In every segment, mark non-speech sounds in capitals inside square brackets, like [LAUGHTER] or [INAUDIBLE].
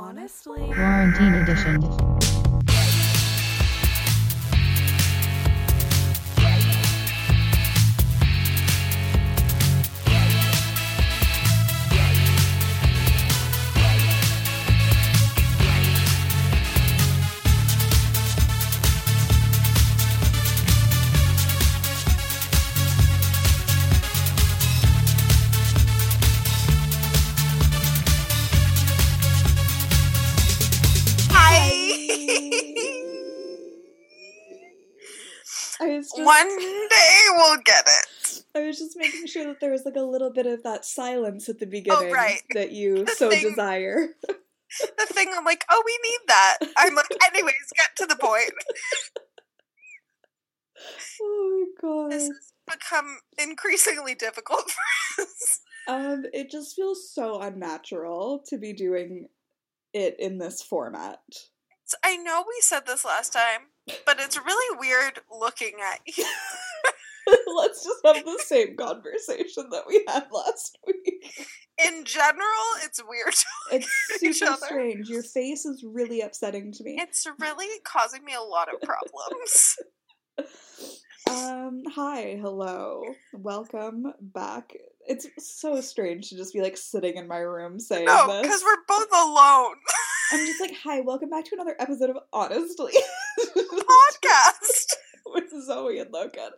Honestly. Quarantine edition. Sure that there was like a little bit of that silence at the beginning Oh, right. that you The so thing- desire. The thing I'm like, oh, we need that. I'm like, [LAUGHS] anyways, get to the point. [LAUGHS] Oh my god. This has become increasingly difficult [LAUGHS] for us. Um, it just feels so unnatural to be doing it in this format. I know we said this last time, but it's really weird looking at you. [LAUGHS] Let's just have the same conversation that we had last week. In general, it's weird. It's super strange. Your face is really upsetting to me. It's really causing me a lot of problems. [LAUGHS] Um, hi, hello, welcome back. It's so strange to just be like sitting in my room saying No, because we're both alone. I'm just like, hi, welcome back to another episode of Honestly [LAUGHS] Podcast. with Zoe and Logan.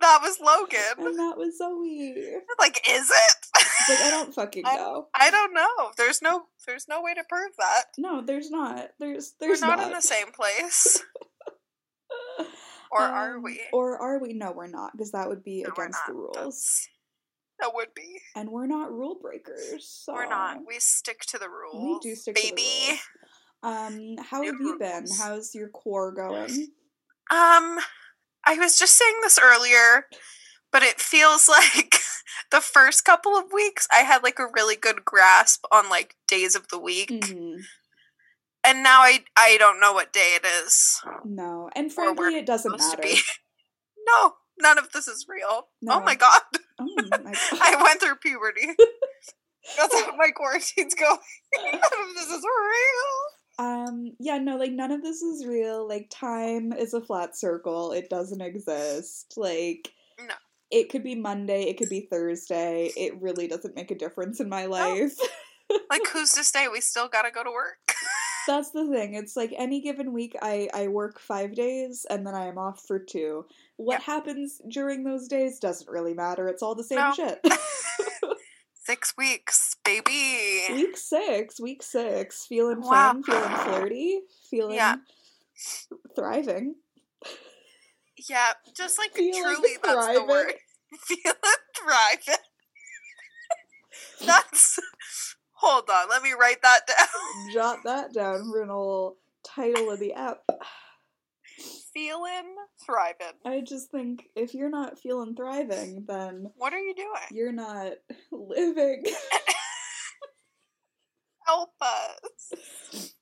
That was Logan. And that was Zoe. Like, is it? Like I don't [LAUGHS] fucking know. I don't know. There's no there's no way to prove that. No, there's not. There's there's we're not, not, in the same place. [LAUGHS] Or are Um, we? Or are we? No, we're not, because that would be No, against the rules. That's- That would be. And we're not rule breakers. So We're not. We stick to the rules. We do stick to the baby. rules. Um, how New have you been? How's your core going? Um, I was just saying this earlier, but it feels [LAUGHS] like the first couple of weeks I had like a really good grasp on like days of the week, Mhm. and now I I don't know what day it is. No, and frankly, it doesn't matter. [LAUGHS] no, none of this is real. No. Oh my god, Oh my [LAUGHS] god. I went through puberty. That's how my quarantine's going. none of this is real. Um, yeah, no, like none of this is real. Like time is a flat circle. It doesn't exist. Like No. it could be Monday, it could be Thursday. It really doesn't make a difference in my life. Like [LAUGHS] who's to say we still gotta go to work? That's the thing. It's like any given week I I work 5 days and then I am off for 2. What Yep. happens during those days doesn't really matter. It's all the same No. shit. [LAUGHS] [LAUGHS] Six weeks, baby. week 6, week 6, feeling Wow. fun, feeling flirty, feeling Yeah. thriving. Yeah, just like Feeling truly, that's the thriving. word. [LAUGHS] Feeling thriving. [LAUGHS] that's. Hold on, let me write that down. jot that down for an old title of the app. Feeling thriving. I just think if you're not feeling thriving, then What are you doing? you're not living. [LAUGHS] Help us.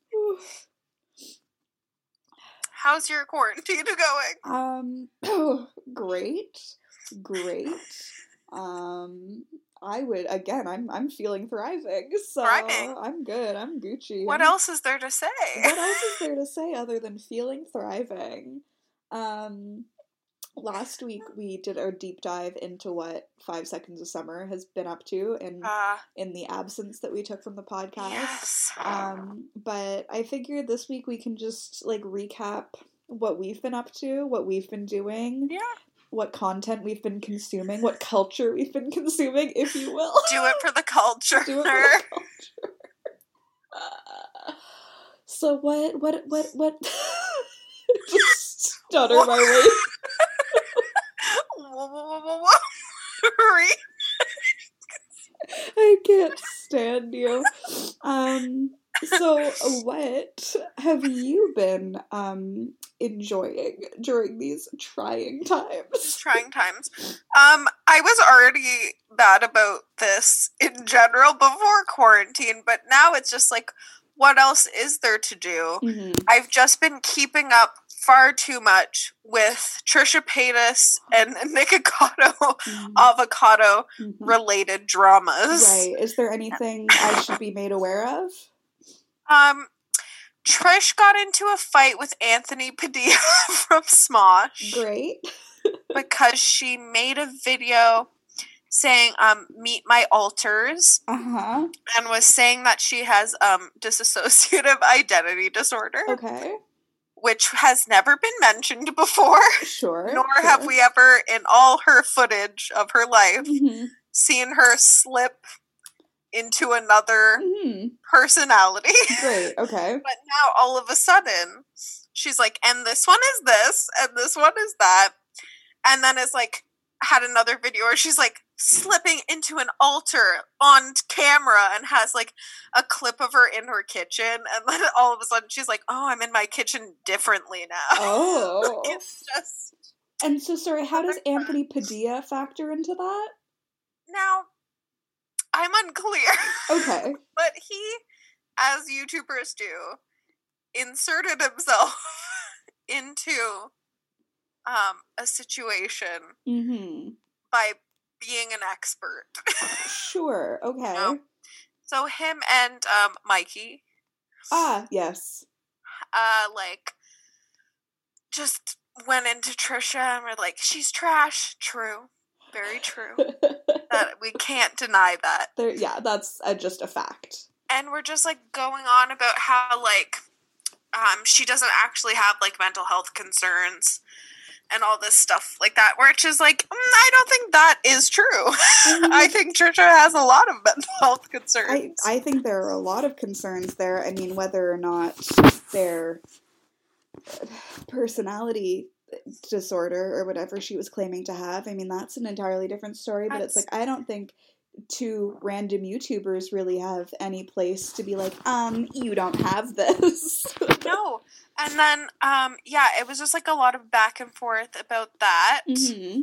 How's your quarantine [LAUGHS] going? um, [CLEARS THROAT] great, great. [LAUGHS] Um, I would again. I'm I'm feeling thriving, [LAUGHS] so Thriving. I'm good. I'm Gucci. What I'm- else is there to say? what else is there [LAUGHS] to say other than feeling thriving? Um, last week we did our deep dive into what Five Seconds of Summer has been up to in Uh, in the absence that we took from the podcast. yes. Um, but I figured this week we can just like recap what we've been up to, what we've been doing, Yeah. What content we've been consuming, what culture we've been consuming, if you will. [LAUGHS] Do it for the culture. Do it for the culture. Uh, so what? What? What? What? [LAUGHS] just stutter my way. I can't stand you. Um. So what have you been um enjoying during these trying times? trying times. Um, I was already bad about this in general before quarantine, but now it's just like, what else is there to do? Mhm. I've just been keeping up far too much with Trisha Paytas and [LAUGHS] Nikocado Mhm. avocado Mhm. related dramas. Right. Is there anything I should be made aware of? Um, Trish got into a fight with Anthony Padilla [LAUGHS] from Smosh Great. because she made a video saying um meet my alters Uh huh. and was saying that she has um dissociative [LAUGHS] identity disorder Okay. which has never been mentioned before Sure. nor have we ever in all her footage of her life Mhm, seen her slip into another mhm. personality Great. [LAUGHS] Okay. but now all of a sudden she's like and this one is this and this one is that and then it's like had another video where she's like slipping into an altar on camera and has like a clip of her in her kitchen and then [LAUGHS] all of a sudden she's like oh i'm in my kitchen differently now [LAUGHS] Oh. it's just And so, sorry, how does Anthony Padilla factor into that? now i'm unclear Okay. [LAUGHS] but he as youtubers do inserted himself [LAUGHS] into um a situation Mm-hmm. by being an expert [LAUGHS] Sure. Okay. No. so him and um mikey Ah, yes. uh like just went into trisha and were like she's trash true very true. [LAUGHS] That we can't deny that. There, yeah, that's uh, just a fact. and we're just like going on about how like um she doesn't actually have like mental health concerns and all this stuff like that which is like mm, i don't think that is true. [LAUGHS] I think trisha has a lot of mental health concerns. I, I think there are a lot of concerns there. I mean, whether or not their uh, personality disorder or whatever she was claiming to have, I mean, that's an entirely different story. But it's like, I don't think two random YouTubers really have any place to be like, um, you don't have this. [LAUGHS] no and then um yeah it was just like a lot of back and forth about that hmm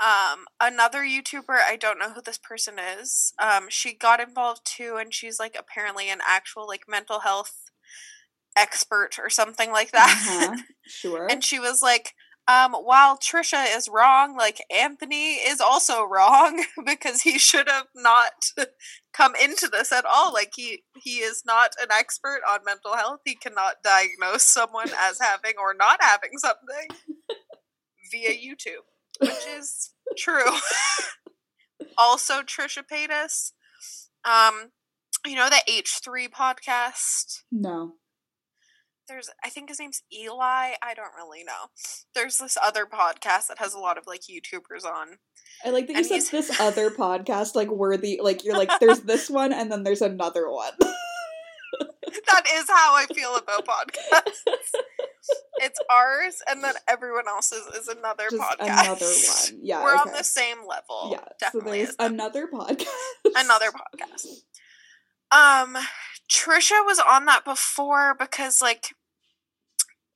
um another youtuber i don't know who this person is um she got involved too and she's like apparently an actual like mental health expert or something like that Uh-huh. [LAUGHS] Sure. and she was like um while trisha is wrong like anthony is also [LAUGHS] wrong because he should have not [LAUGHS] come into this at all. Like he he is not an expert on mental health. He cannot diagnose someone as having or not having something via youtube which is true. [LAUGHS] Also trisha paytas um you know the h3 podcast? No. There's I think his name's Eli. I don't really know. There's this other podcast that has a lot of like YouTubers on. I like that you said this [LAUGHS] other podcast, like worthy, like you're like, there's this one and then there's another one. [LAUGHS] That is how I feel about podcasts. It's ours, and then everyone else's is another Just podcast. another one. [LAUGHS] Yeah. We're on the same level. Yeah. So definitely. there's another podcast. another podcast. Um, Trisha was on that before because, like,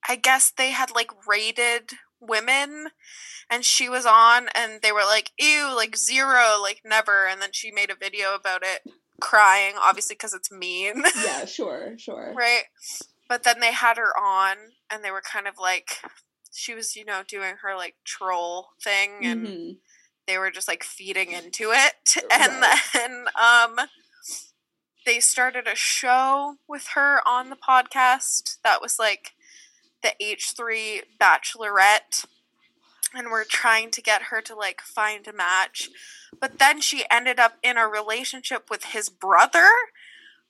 I guess they had like rated women, and she was on, and they were like, "Ew, like zero, like never." And then she made a video about it, crying, obviously because it's mean, [LAUGHS] yeah, sure, sure. right? But then they had her on, and they were kind of like, she was, you know, doing her like troll thing, and Mhm. they were just like feeding into it [LAUGHS] and Right. then um they started a show with her on the podcast that was like the H3 bachelorette and we're trying to get her to like find a match. But then she ended up in a relationship with his brother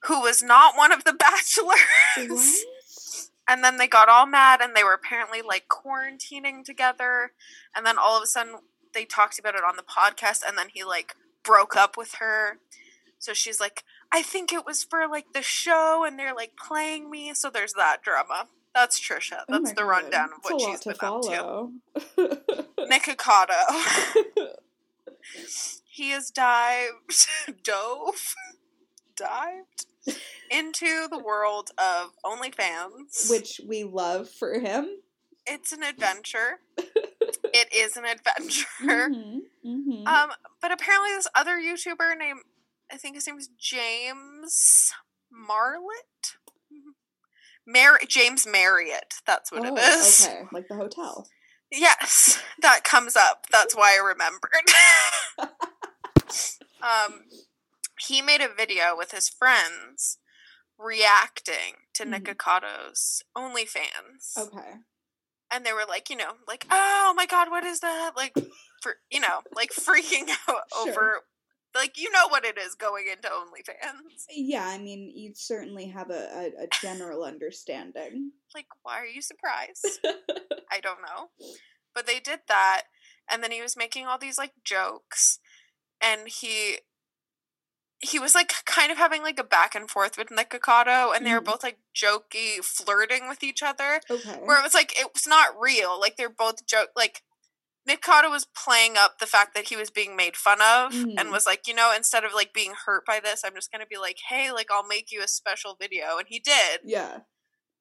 who was not one of the [LAUGHS] bachelors. What? and then they got all mad and they were apparently like quarantining together. And then all of a sudden they talked about it on the podcast and then he like broke up with her. So she's like i think it was for like the show and they're like playing me. So there's that drama that's trisha Oh that's my the God. rundown of what she's been up to follow. nikocado [LAUGHS] he has dived [LAUGHS] dove dived into the world of OnlyFans. Which we love for him. it's an adventure. [LAUGHS] it is an adventure. Mhm, mhm. Um, but apparently this other YouTuber named I think his name is James Marlett. Mar- James Marriott. That's what oh, it is. okay, like the hotel. Yes, that comes up. That's why I remembered. [LAUGHS] um, he made a video with his friends reacting to Mhm. Nikocado's OnlyFans. Okay. And they were like, you know, like, oh my god, what is that? Like for you know, like freaking [LAUGHS] out Sure. over like you know what it is going into OnlyFans. Yeah, I mean, you'd certainly have a, a, a general understanding. Like, why are you surprised? [LAUGHS] I don't know. But they did that, and then he was making all these like jokes, and he he was like kind of having like a back and forth with Nikocado, and they were Mhm. both like jokey, flirting with each other. okay. Where it was like it was not real. Like they're both joke like Nikocado was playing up the fact that he was being made fun of and Mhm. was like, you know, instead of like being hurt by this, I'm just gonna be like, hey, like I'll make you a special video. And he did. yeah.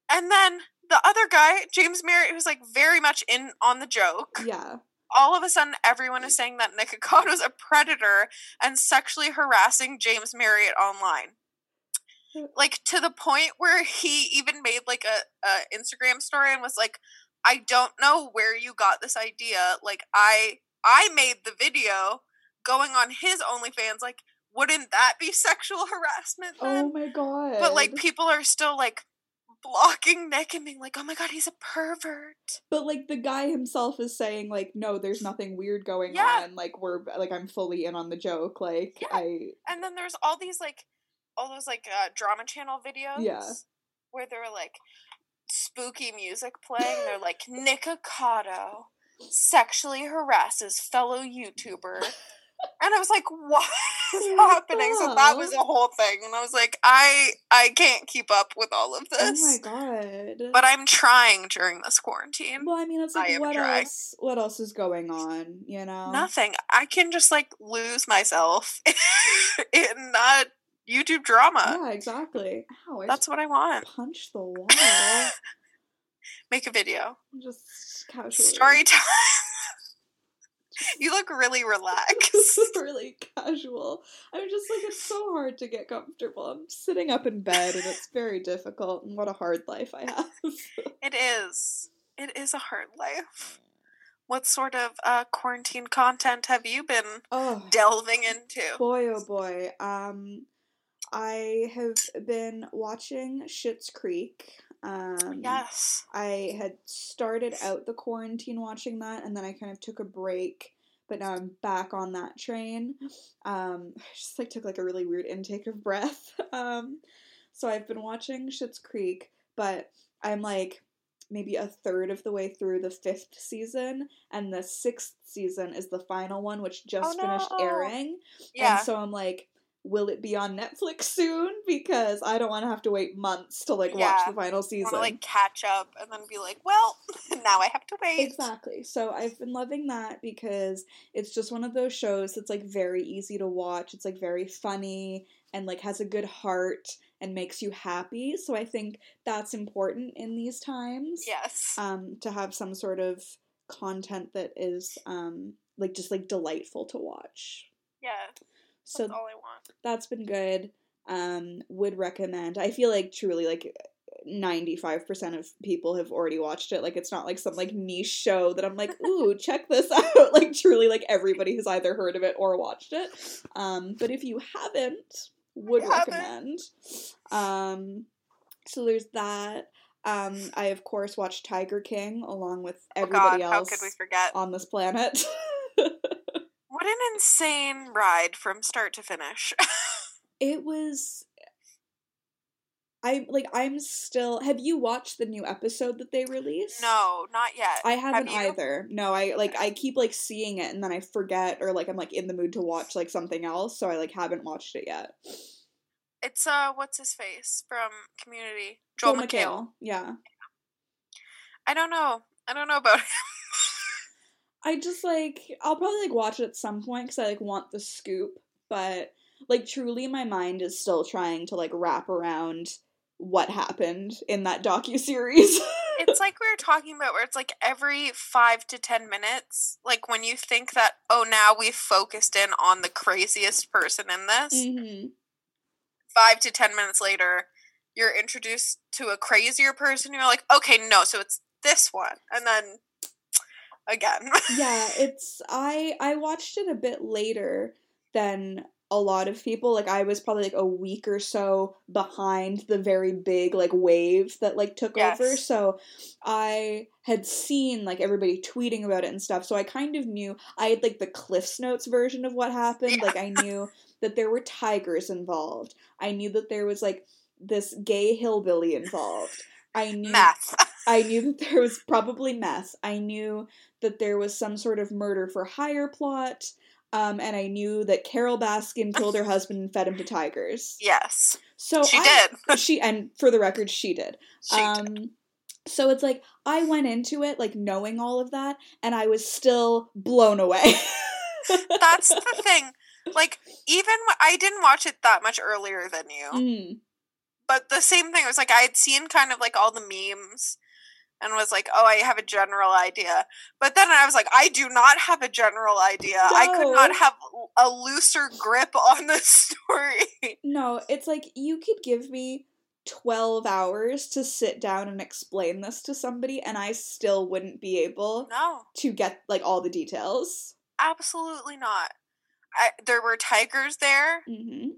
And then the other guy, James Marriott, who's like very much in on the joke, Yeah. all of a sudden everyone is saying that Nikocado's a predator and sexually harassing James Marriott online. Like to the point where he even made like a, a Instagram story and was like, I don't know where you got this idea. Like I I made the video going on his OnlyFans. Like, wouldn't that be [LAUGHS] sexual harassment then? Oh my god. But like people are still like blocking Nick and being like, "Oh my god, he's a pervert." But like the guy himself is saying like no, there's nothing weird going Yeah. on. Like we're like I'm fully in on the joke. Like Yeah. I And then there's all these like all those like uh, drama channel videos Yeah. where they're like spooky music playing. They're like Nikocado sexually harasses fellow YouTuber. And I was like, what is happening? So that was a whole thing. And I was like, I I can't keep up with all of this. Oh my god. But I'm trying during this quarantine. well, I mean, it's like what trying. else? What else is going on? You know, Nothing. I can just like lose myself [LAUGHS] in uh, YouTube drama. Yeah, exactly. Ow, I That's what I want. Punch the [LAUGHS] wall. Make a video. just casually. Story time. you look really relaxed. [LAUGHS] really casual. I'm just like it's so hard to get comfortable. I'm sitting up in bed and it's very difficult. And what a hard life I have. [LAUGHS] it is. It is a hard life. What sort of uh, quarantine content have you been oh delving into? boy, oh boy. Um, I have been watching Schitt's Creek. Um, Yes. I had started out the quarantine watching that, and then I kind of took a break. But now I'm back on that train. Um, [SIGHS] I just like took like a really weird intake of breath. [LAUGHS] Um, so I've been watching Schitt's Creek, but I'm like maybe a third of the way through the fifth season, and the sixth season is the final one, which just Oh, finished no. airing. Yeah. And so I'm like, will it be on Netflix soon? Because I don't want to have to wait months to like watch the final season. to like catch up and then be like, well, [LAUGHS] now I have to wait. Exactly. So I've been loving that because it's just one of those shows that's like very easy to watch. It's like very funny and like has a good heart and makes you happy. So I think that's important in these times. Yes. Um to have some sort of content that is um like just like delightful to watch. yeah. So That's all I want. that's been good. Um, would recommend. I feel like truly like 95% of people have already watched it. Like it's not like some like niche show that I'm like, "Ooh, [LAUGHS] check this out." [LAUGHS] Like truly like everybody has either heard of it or watched it. Um, but if you haven't, would haven't. recommend. Um, so there's that. Um, I of course watched Tiger King along with Oh everybody God, how else could we forget? on this planet. [LAUGHS] What an insane ride from start to finish. [LAUGHS] it was I'm like I'm still have you watched the new episode that they released? no, not yet. I haven't you? either. No, I like I keep like seeing it and then I forget or like I'm like in the mood to watch like something else, so I like haven't watched it yet. It's uh, what's his face from Community? Joel, McHale. Yeah. I don't know. I don't know about [LAUGHS] him. I just like I'll probably like watch it at some point cuz I like want the scoop, but like truly my mind is still trying to like wrap around what happened in that docu series. [LAUGHS] it's like we were talking about where it's like every five to ten minutes, like when you think that, oh, now we've focused in on the craziest person in this, mhm. five to ten minutes later, you're introduced to a crazier person. You're like, okay, no, so it's this one, and then again. [LAUGHS] yeah, it's I I watched it a bit later than a lot of people. Like I was probably like a week or so behind the very big like wave that like took Yes. over. So I had seen like everybody tweeting about it and stuff. So I kind of knew I had like the Cliffs Notes version of what [LAUGHS] happened. Yeah. Like I knew that there were tigers involved. I knew that there was like this gay hillbilly involved. I knew Math. [LAUGHS] I knew that there was probably meth. I knew that there was some sort of murder for hire plot. Um, and I knew that Carole Baskin killed her husband and fed him to tigers. yes. So she I- did. [LAUGHS] She and for the record, she did. She um, did. so it's like I went into it like knowing all of that, and I was still blown away. [LAUGHS] That's the thing. Like, even I didn't watch it that much earlier than you. Mm, but the same thing it was like i had seen kind of like all the memes and was like oh i have a general idea. But then i was like i do not have a general idea. I could not have a looser grip on the [LAUGHS] story. No, it's like you could give me. 12 hours to sit down and explain this to somebody and I still wouldn't be able no. to get like all the details. absolutely not. I, there were tigers there. Hmm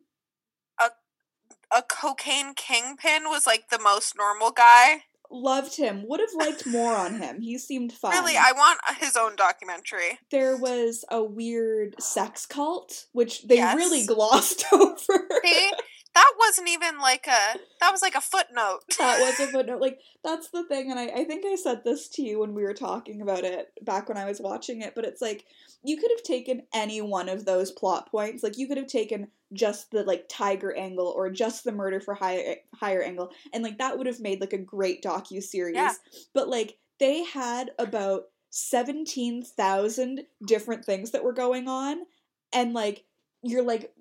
a cocaine kingpin was like the most normal guy Loved him. Would have liked more on him. He seemed fun. really i want his own documentary there was a weird sex cult, which they Yes. really glossed [LAUGHS] over. See? That wasn't even like a that was like a footnote [LAUGHS] that was a [LAUGHS] footnote. Like that's the thing, and I, I think I said this to you when we were talking about it back when I was watching it. But it's like you could have taken any one of those plot points. Like you could have taken just the like tiger angle or just the murder for higher higher angle, and like that would have made like a great docu series. Yeah. But like they had about seventeen thousand different things that were going on, and like you're like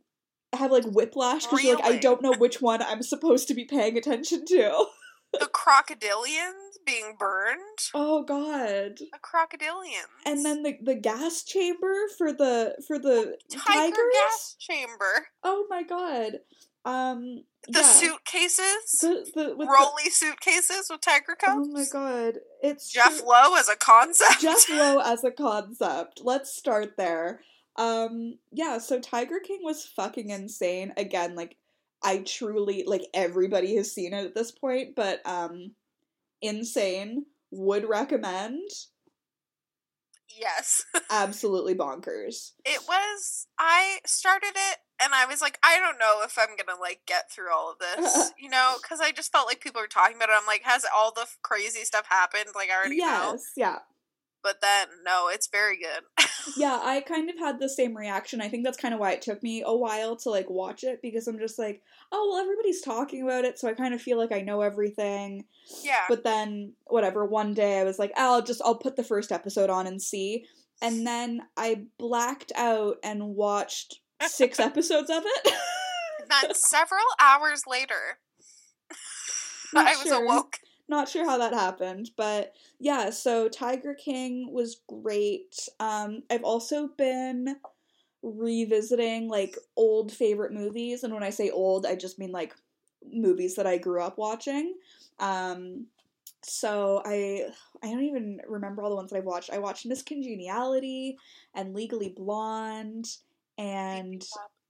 have like whiplash because you're like I don't know which one I'm supposed to be paying attention to. the crocodilians being burned Oh god. the crocodilians And then the the gas chamber for the for the tiger tigers. gas chamber Oh my god. Um the yeah. suitcases the, the, with the- rolly suitcases with tiger cups Oh my god. It's jeff lowe as a concept Jeff Lowe as a [LAUGHS] concept. Let's start there. Um yeah, so Tiger King was fucking insane. Again, like I truly like everybody has seen it at this point, but um insane. Would recommend. yes [LAUGHS] Absolutely bonkers. it was i started it and i was like i don't know if i'm gonna like get through all of this [LAUGHS] you know because i just felt like people were talking about it i'm like has all the crazy stuff happened like i already know Yes, yeah. But then no it's very good [LAUGHS] yeah, I kind of had the same reaction. I think that's kind of why it took me a while to like watch it because I'm just like, oh well, everybody's talking about it, so I kind of feel like I know everything. yeah But then, whatever. One day I was like, ah, I'll just I'll put the first episode on and see, and then I blacked out and watched six [LAUGHS] episodes of it. then [LAUGHS] several hours later Not i was sure. awoke Not sure how that happened, but yeah, so Tiger King was great. Um, I've also been revisiting like old favorite movies, and when I say old, I just mean like movies that I grew up watching. Um, so I I don't even remember all the ones that I've watched. I watched Miss Congeniality and Legally Blonde and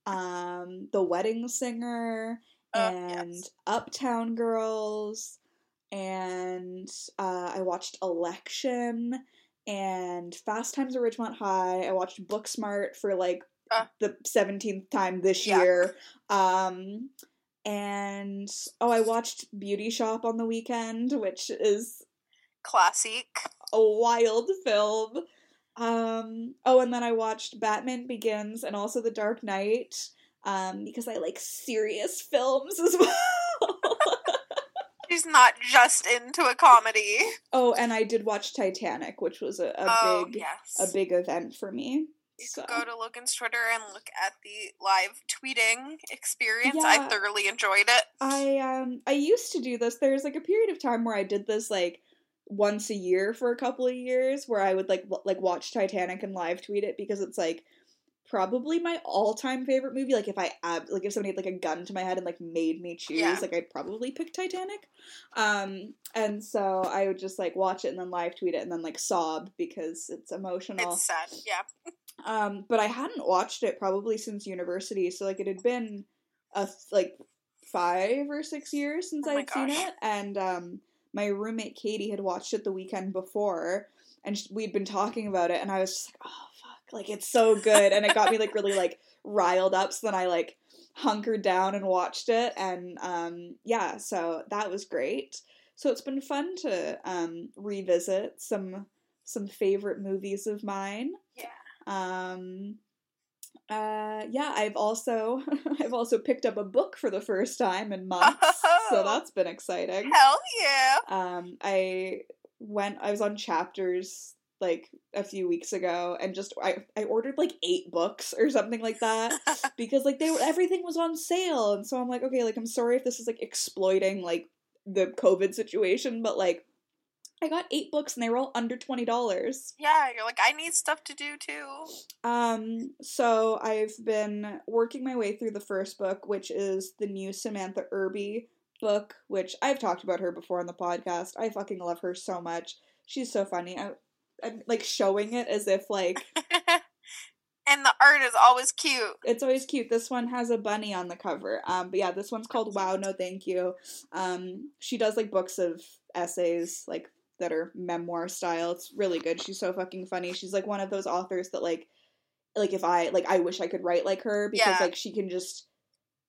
um The Wedding Singer Uh, and yes. Uptown Girls, and uh, I watched Election and Fast Times at Ridgemont High. I watched Booksmart for like Uh. the seventeenth time this Yeah. year. Um, and oh, I watched Beauty Shop on the weekend, which is classic a wild film. Um, oh, and then I watched Batman Begins and also The Dark Knight um, because I like serious films as [LAUGHS] well. She's not just into a comedy oh, and I did watch Titanic, which was a, a oh big yes a big event for me. You So can go to Logan's Twitter and look at the live tweeting experience. I thoroughly enjoyed it. I um I used to do this. There's like a period of time where I did this like once a year for a couple of years where I would like w- like watch Titanic and live tweet it because it's like probably my all-time favorite movie like if I ab- like if somebody had like a gun to my head and like made me choose Yeah. like I'd probably pick Titanic. Um and so I would just like watch it and then live tweet it and then like sob because it's emotional. It's sad. Yeah. Um, but I hadn't watched it probably since university, so like it had been a like five or six years since Oh I'd seen it, and um, my roommate Katie had watched it the weekend before, and we'd been talking about it, and I was just like, oh like it's so good, and it got me like really like riled up. So then I like hunkered down and watched it, and um, yeah, so that was great. So it's been fun to um, revisit some some favorite movies of mine. Yeah. Um, uh, yeah, I've also [LAUGHS] I've also picked up a book for the first time in months, so Oh. that's been exciting. Hell yeah. Um, I went. I was on chapters like a few weeks ago, and just I I ordered like eight books or something like that [LAUGHS] because like they were everything was on sale, and so I'm like, okay, like I'm sorry if this is like exploiting like the COVID situation, but like I got eight books and they were all under twenty dollars. Yeah, you're like, I need stuff to do too. Um, so I've been working my way through the first book, which is the new Samantha Irby book, which I've talked about her before on the podcast. I fucking love her so much. She's so funny. I, I'm like showing it as if like [LAUGHS] and the art is always cute. it's always cute. This one has a bunny on the cover. Um, but yeah, this one's called Wow No Thank You. Um, she does like books of essays like that are memoir style. It's really good. She's so fucking funny. She's like one of those authors that like like if I like I wish I could write like her because Yeah. like she can just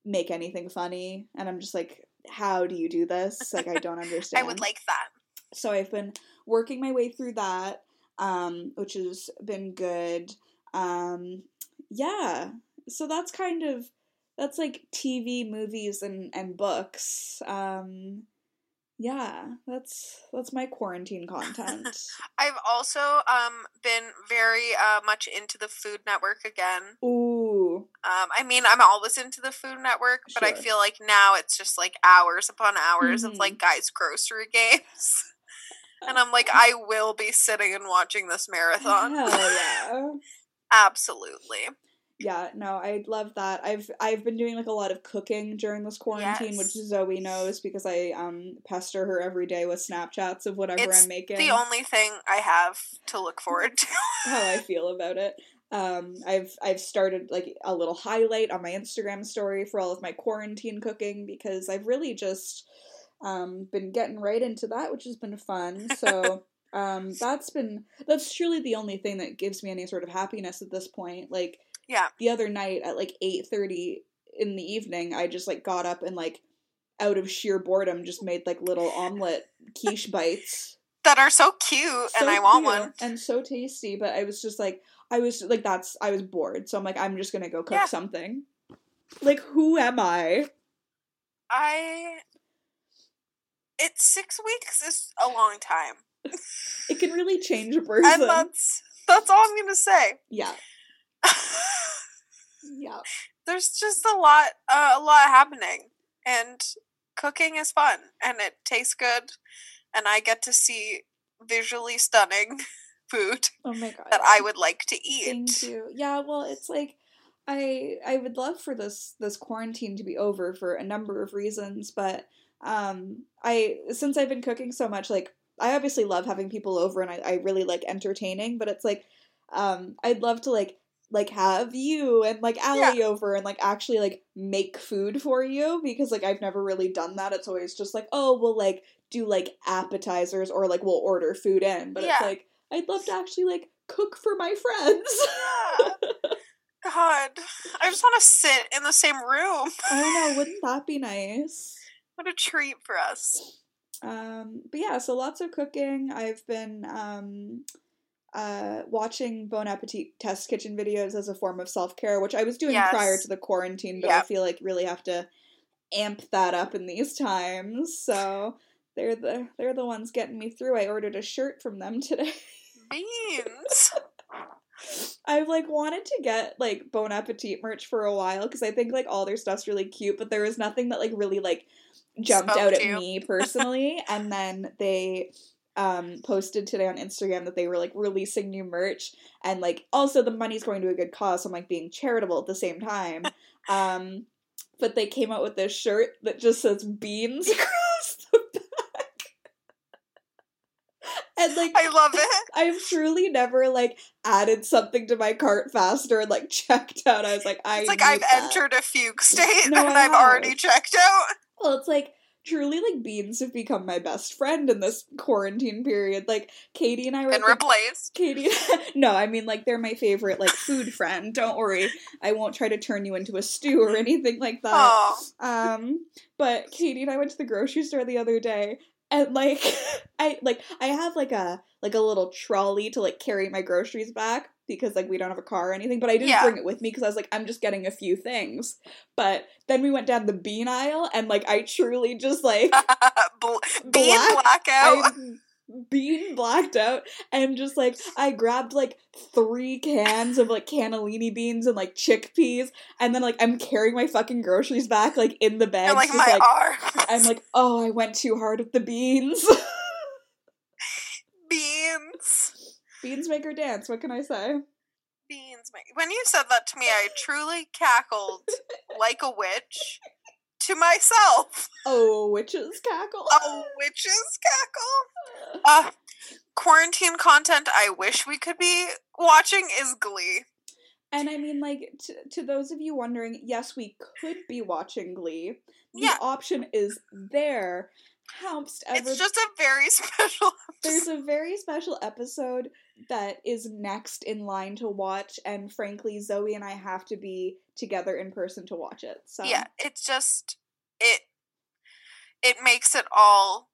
make anything funny and I'm just like how do you do this? Like I don't understand. [LAUGHS] I would like that. So I've been working my way through that, um, which has been good. Um, yeah, so that's kind of that's like TV, movies, and and books. Um, yeah, that's that's my quarantine content. [LAUGHS] I've also um been very uh, much into the Food Network again. Ooh, Um, I mean, I'm always into the Food Network, but I feel like now it's just like hours upon hours Mhm. of like Guy's Grocery Games. [LAUGHS] And I'm like, I will be sitting and watching this marathon. hell yeah. [LAUGHS] Absolutely. Yeah, no, I love that. I've I've been doing like a lot of cooking during this quarantine, which Zoe knows because I um pester her every day with Snapchats of whatever It's I'm making. The only thing I have to look forward to. how I feel about it. Um, I've I've started like a little highlight on my Instagram story for all of my quarantine cooking because I've really just um, been getting right into that, which has been fun. [LAUGHS] So um, that's been that's truly the only thing that gives me any sort of happiness at this point. Like Yeah. the other night at like eight thirty in the evening, I just like got up and like out of sheer boredom just made like little omelet quiche [LAUGHS] bites that are so cute, and I want one. and so tasty. But I was just like, I was like, that's I was bored, so I'm like, I'm just gonna go cook Yeah. something. Like, who am I? I. It's six weeks is a long time, It can really change a [LAUGHS] person. and that's that's all I'm gonna say. yeah, [LAUGHS] yeah, There's just a lot, uh, a lot happening, and cooking is fun, and it tastes good, and I get to see visually stunning [LAUGHS] food oh my god, that I would like to eat. Thank you. Yeah, well, it's like I I would love for this this quarantine to be over for a number of reasons, but um I since I've been cooking so much, like I obviously love having people over and I, I really like entertaining, but it's like um I'd love to like like have you and like Allie over and like actually like make food for you because like I've never really done that. It's always just like, oh we'll like do like appetizers or like we'll order food in. But it's like I'd love to actually like cook for my friends. Yeah. [LAUGHS] God, I just want to sit in the same room. I know, [LAUGHS] wouldn't that be nice? What a treat for us. Um, but yeah, so lots of cooking. I've been um, uh, watching Bon Appetit test kitchen videos as a form of self care, which I was doing prior to the quarantine, but I feel like really have to amp that up in these times. So they're the they're the ones getting me through. I ordered a shirt from them [LAUGHS] today. Beans. [LAUGHS] I've like wanted to get like Bon Appetit merch for a while because I think like all their stuff's really cute, but there was nothing that like really like jumped out at you. me [LAUGHS] personally. and then they um posted today on Instagram that they were like releasing new merch and like also the money's going to a good cause, so I'm like being charitable at the same time. [LAUGHS] Um but they came out with this shirt that just says beans [LAUGHS] across the back. And like I love it. I've truly never like added something to my cart faster and like checked out. I was like, I It's like I've that. entered a fugue state No, and I've already checked out. Well, it's like truly like beans have become my best friend in this quarantine period. Like Katie and I were at the- replaced. Katie [LAUGHS] No, I mean like they're my favorite like food friend. Don't worry. I won't try to turn you into a stew or anything like that. Oh, Um, but Katie and I went to the grocery store the other day, and like, [LAUGHS] I like I have like a like a little trolley to like carry my groceries back because like we don't have a car or anything. But I didn't Yeah. bring it with me because I was like, I'm just getting a few things. But then we went down the bean aisle, and like I truly just like [LAUGHS] Bl- being Black- blackout. I being blacked out and just like I grabbed like three cans of like cannellini beans and like chickpeas and then like I'm carrying my fucking groceries back like in the bag. like my like. I'm like, oh, I went too hard with the beans. [LAUGHS] beans. make her dance. What can I say? Beans. ma- When you said that to me, I truly cackled like a witch to myself. Oh, witches cackle. Oh, witches cackle. Uh, quarantine content I wish we could be watching is Glee. And I mean, like, t- to those of you wondering, yes, we could be watching Glee. The Yeah. option is there. However, It's just a very [LAUGHS] special there's a very special episode that is next in line to watch, and frankly, Zoe and I have to be together in person to watch it. So yeah it's just it it makes it all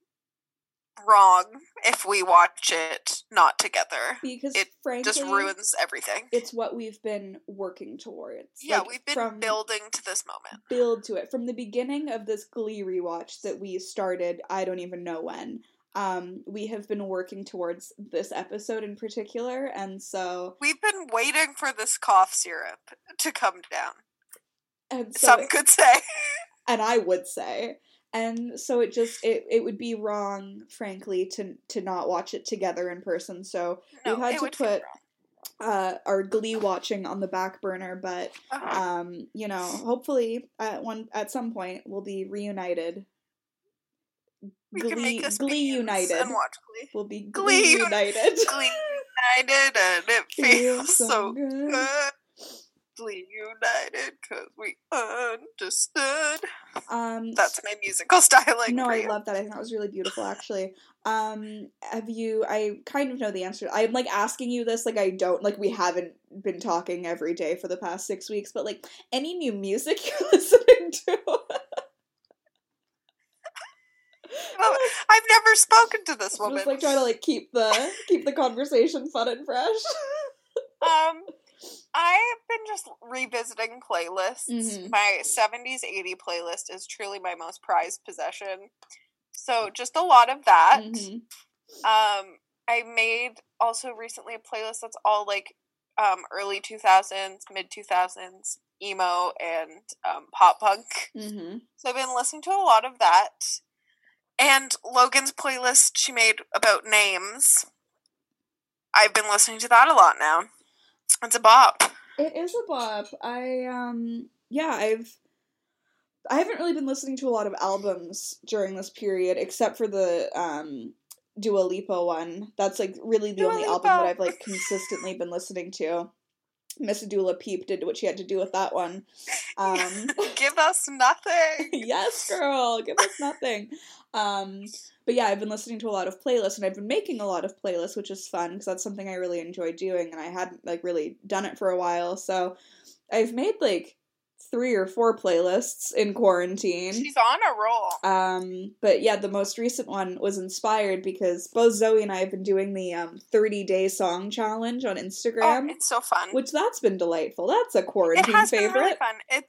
wrong if we watch it not together because it frankly, just ruins everything It's what we've been working towards. yeah Like, we've been building to this moment build to it from the beginning of this Glee rewatch that we started. I don't even know when. Um, we have been working towards this episode in particular, and so we've been waiting for this cough syrup to come down and so some it- could say [LAUGHS] and I would say. And so it just it, it would be wrong, frankly, to to not watch it together in person. So no we had to put uh our Glee watching on the back burner, but Uh-huh. um, you know, hopefully at one at some point we'll be reunited. we Glee, can make us Glee United. and watch Glee We'll be Glee Glee United. [LAUGHS] Glee United and it [LAUGHS] feels so good. good Glee United because we understood Um, That's my musical [LAUGHS] styling. no, I love that. I think that was really beautiful, actually. Um, have you? I kind of know the answer. I'm like asking you this, like I don't, like we haven't been talking every day for the past six weeks, but like any new music [LAUGHS] you're listening to? Well, I've never spoken to this woman. Just like trying to like keep the keep the conversation fun and fresh. [LAUGHS] um, I've been just revisiting playlists. Mhm. My 70s 80 playlist is truly my most prized possession. So just a lot of that. Mhm. Um, I made also recently a playlist that's all like um, early 2000s, mid 2000s emo and um, pop punk. Mhm. So I've been listening to a lot of that. And Logan's playlist she made about names. I've been listening to that a lot now. It's a bop. It is a bop. I um yeah, I've I haven't really been listening to a lot of albums during this period, except for the um Dua Lipa one. That's like really the Dua only album that I've like consistently been listening to. Miss Dula Peep did what she had to do with that one. [LAUGHS] Um Give us [LAUGHS] nothing. yes, girl, give us nothing. Um, but yeah, I've been listening to a lot of playlists, and I've been making a lot of playlists, which is fun because that's something I really enjoy doing, and I hadn't like really done it for a while. So I've made like three or four playlists in quarantine. She's on a roll. Um, but yeah, the most recent one was inspired because both Zoe and I have been doing the um 30 day song challenge on Oh, Instagram, it's so fun. which that's been delightful. That's a It quarantine has favorite. been really fun. It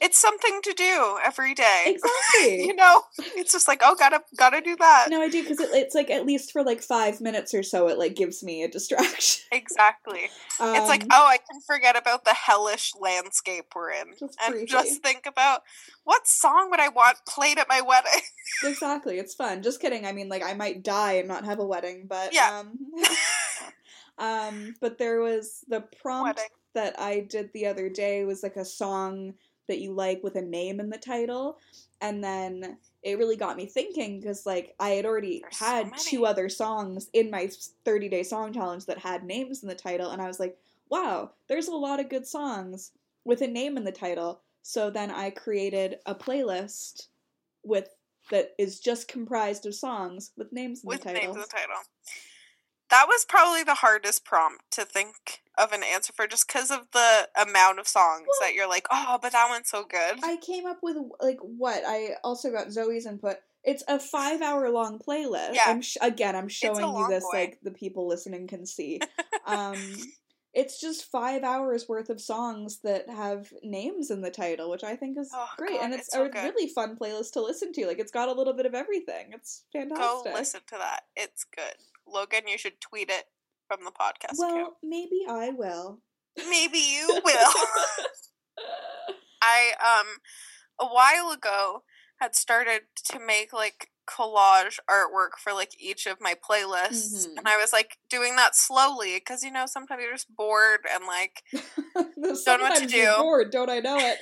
it's something to do every day. [LAUGHS] Exactly. you know, it's just like oh, gotta gotta do that. No, I do because it, it's like at least for like five minutes or so, it like gives me a distraction. [LAUGHS] Exactly. Um, It's like, oh, I can forget about the hellish landscape we're in Just and briefly. just think about what song would I want played at my wedding? exactly, it's fun. Just kidding. I mean, like I might die and not have a wedding, but Yeah. um, [LAUGHS] um, but there was the prompt Wedding. that I did the other day was like a song that you like with a name in the title. And then it really got me thinking because like I had already There's had many. two other songs in my 30 day song challenge that had names in the title and I was like, wow, there's a lot of good songs with a name in the title. So then I created a playlist with that is just comprised of songs with names in with the names in the title. That was probably the hardest prompt to think of an answer for, just because of the amount of songs Well- that you're like, oh, but that one's so good. I came up with like what I also got Zoe's input. It's a five hour long playlist. Yeah. I'm sh- again, I'm showing you this like the people listening can see. [LAUGHS] um, it's just five hours worth of songs that have names in the title, which I think is Oh, great, God, and it's, it's so a good. really fun playlist to listen to. Like it's got a little bit of everything. It's fantastic. Go listen to that. It's good. Logan, you should tweet it from the podcast well, account. maybe I will. Maybe you [LAUGHS] will. [LAUGHS] I um a while ago had started to make like collage artwork for like each of my playlists Mhm. and I was like doing that slowly because you know sometimes you're just bored and like [LAUGHS] Sometimes you're do. bored, don't I know it?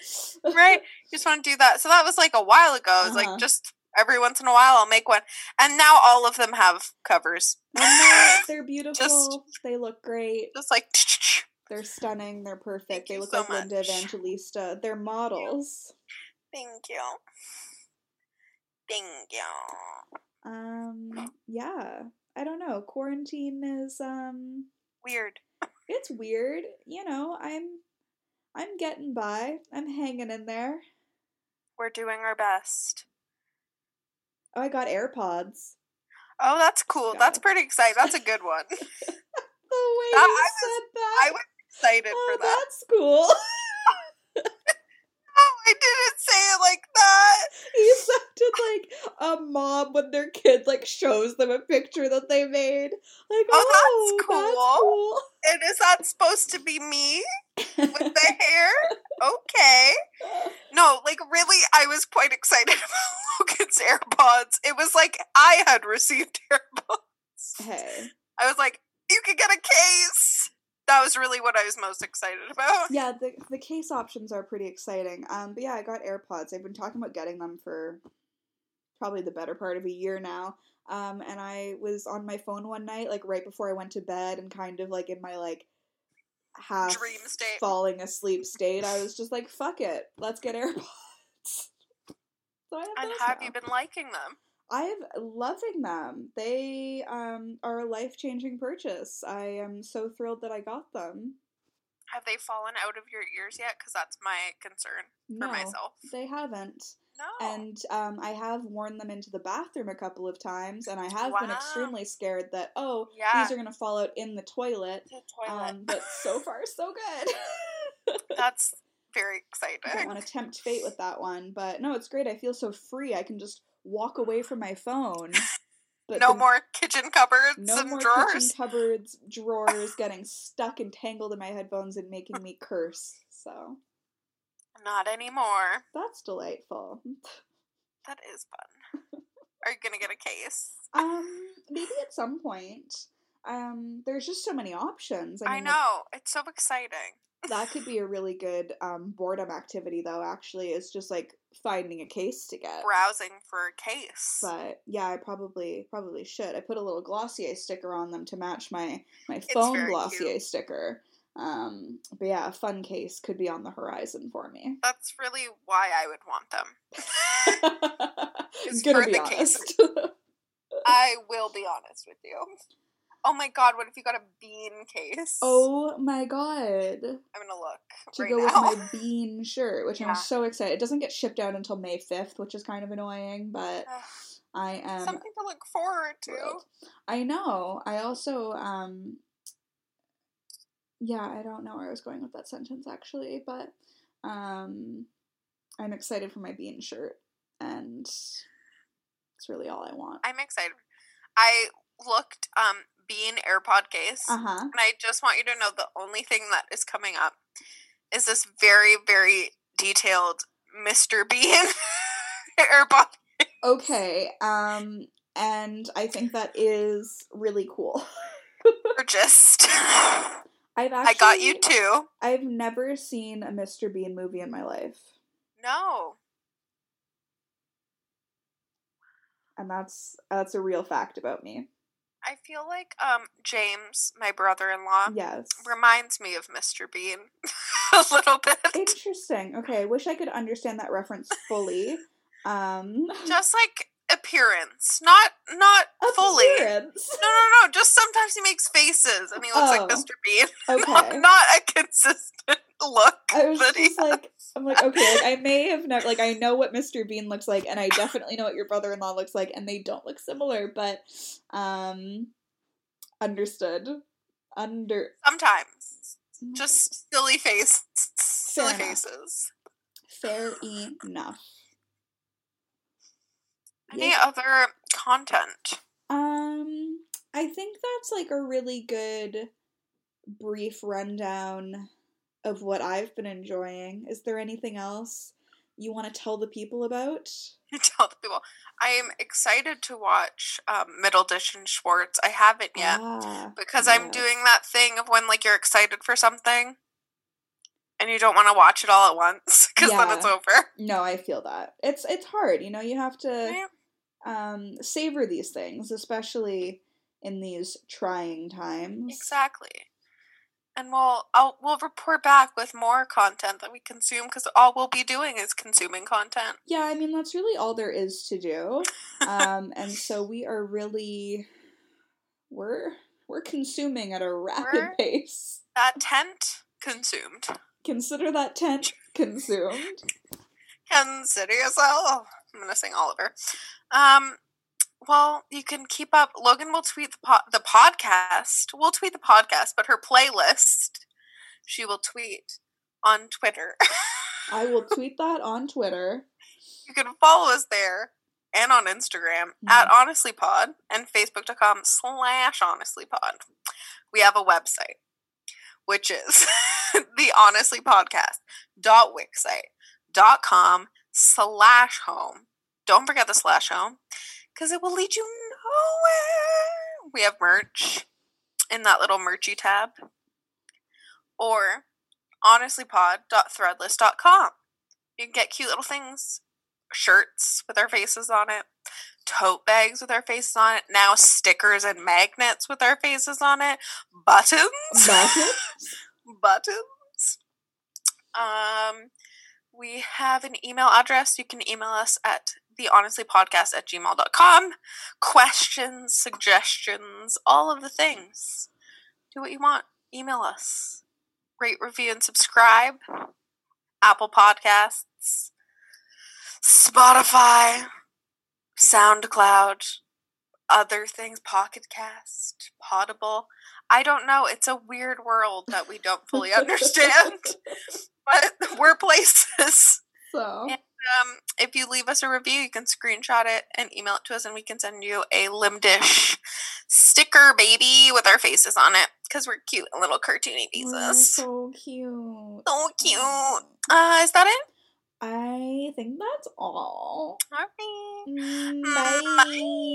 right you just want to do that so that was like a while ago it was Uh-huh. like just every once in a while I'll make one and now all of them have covers they're, [LAUGHS] beautiful. they look great. just like They're stunning. They're perfect. Thank they look so like Linda. Evangelista. They're models. thank you thank you Um, yeah. I don't know. Quarantine is um, weird it's weird. You know, I'm, I'm getting by. I'm hanging in there. we're doing our best Oh, I got AirPods. Oh, that's cool. That's Stuff. pretty exciting. That's a good [LAUGHS] one. The way That- you I said that. I was excited oh, for that. that's cool. [LAUGHS] I didn't say it like that. you sounded like a mom when their kid like shows them a picture that they made. Like, Oh, oh, that's cool." And is that supposed to be me with the [LAUGHS] hair? Okay. No, like really, I was quite excited [LAUGHS] about Logan's AirPods. It was like I had received [LAUGHS] AirPods. hey. I was like, you could get a case. That was really what I was most excited about. Yeah, the the case options are pretty exciting. Um, but yeah, I got AirPods. I've been talking about getting them for probably the better part of a year now. Um, and I was on my phone one night, like right before I went to bed, and kind of like in my like half Dream state. falling asleep state. I was [LAUGHS] just like, "Fuck it, let's get AirPods." [LAUGHS] So I have And have now. you been liking them? I'm loving them. They um, are a life changing purchase. I am so thrilled that I got them. Have they fallen out of your ears yet? Because that's my concern for No, myself. they haven't. No. And um, I have worn them into the bathroom a couple of times, and I have been extremely scared that oh, Yeah. these are gonna fall out in the toilet. the toilet. Um, but so [LAUGHS] far, so good. [LAUGHS] That's very exciting. I don't want to tempt fate with that one, but no, it's great. I feel so free. I can just walk away from my phone. [LAUGHS] But no the- more kitchen cupboards no and more drawers. kitchen cupboards, drawers [LAUGHS] getting stuck and tangled in my headphones and making me curse. So Not anymore. that's delightful. That is fun. Are you gonna get a case? Um, maybe at some point. Um, there's just so many options. I, I, mean, like, know. It's so exciting. That could be a really good um boredom activity, though. Actually, is just like finding a case to get. Browsing for a case. But yeah, I probably probably should. I put a little Glossier sticker on them to match my my phone Glossier cute. sticker. Um, but yeah, a fun case could be on the horizon for me. That's really why I would want them. [LAUGHS] It's Gonna for be the case. honest. [LAUGHS] I will be honest with you. Oh my god, what if you got a bean case? oh my god. I'm gonna look. To right go now. with my [LAUGHS] bean shirt, which Yeah. I'm so excited. It doesn't get shipped out until May 5th, which is kind of annoying, but I am Something to look forward to. thrilled. I know. I also um yeah, I don't know where I was going with that sentence actually, but um I'm excited for my bean shirt and it's really all I want. I'm excited. I looked um bean AirPod case. Uh-huh. And I just want you to know the only thing that is coming up is this very, very detailed Mr. Bean [LAUGHS] AirPod. Okay. Um and I think that is really cool. Purchased. [LAUGHS] I've actually I got you too. I've never seen a Mr. Bean movie in my life. No. And that's that's a real fact about me. I feel like um James, my brother-in-law, Yes. reminds me of Mr. Bean [LAUGHS] a little bit. Interesting. Okay, I wish I could understand that reference fully. Um Just like appearance, not not fully. appearance. No, no, no. Just sometimes he makes faces, and he looks Oh. like Mr. Bean. [LAUGHS] Okay. Not, not a consistent [LAUGHS] look. I was just like, I'm like, okay, like, I may have never, like, I know what Mr. Bean looks like, and I definitely know what your brother-in-law looks like, and they don't look similar, but, um, understood. Under, sometimes just silly face, silly enough. faces. fair enough. Any Yeah. other content? Um, I think that's like a really good brief rundown of what I've been enjoying. Is there anything else you want to tell the people about? [LAUGHS] Tell the people. I am excited to watch um, Middleditch and Schwartz. I haven't yet Ah, because I'm doing that thing of when like you're excited for something and you don't want to watch it all at once [LAUGHS] because then it's over. No, I feel that. It's it's hard, you know, you have to Yeah. um savor these things, especially in these trying times. Exactly. And we'll I'll, we'll report back with more content that we consume because all we'll be doing is consuming content. Yeah, I mean that's really all there is to do. Um and so we are really we're we're consuming at a rapid We're- pace. That tent consumed. Consider that tent consumed. Consider yourself. I'm gonna sing Oliver. Um, well, you can keep up. Logan will tweet the po- the podcast. We'll tweet the podcast, but her playlist she will tweet on Twitter. I will [LAUGHS] tweet that on Twitter. you can follow us there and on Instagram mm-hmm. at honestlypod and facebook.com slash honestlypod. We have a website, which is [LAUGHS] the honestly podcast dot wixsite dot com slash home. Don't forget the slash home because it will lead you nowhere. We have merch in that little merchy tab or honestlypod.threadless.com. You can get cute little things shirts with our faces on it, tote bags with our faces on it, now stickers and magnets with our faces on it, buttons, Buttons? [LAUGHS] buttons. Um, we have an email address. You can email us at the honestly podcast at gmail.com. Questions, suggestions, all of the things. Do what you want. Email us. Rate, review, and subscribe. Apple Podcasts, Spotify, SoundCloud, other things, Pocket Cast, Potable. I don't know. It's a weird world that we don't fully [LAUGHS] understand, but we're places. So Um, if you leave us a review, you can screenshot it and email it to us, and we can send you a Limdish sticker, baby, with our faces on it because we're cute and little cartoony pieces. so cute. So cute. Uh, is that it? I think that's all. All right. Mm, Mm, Bye.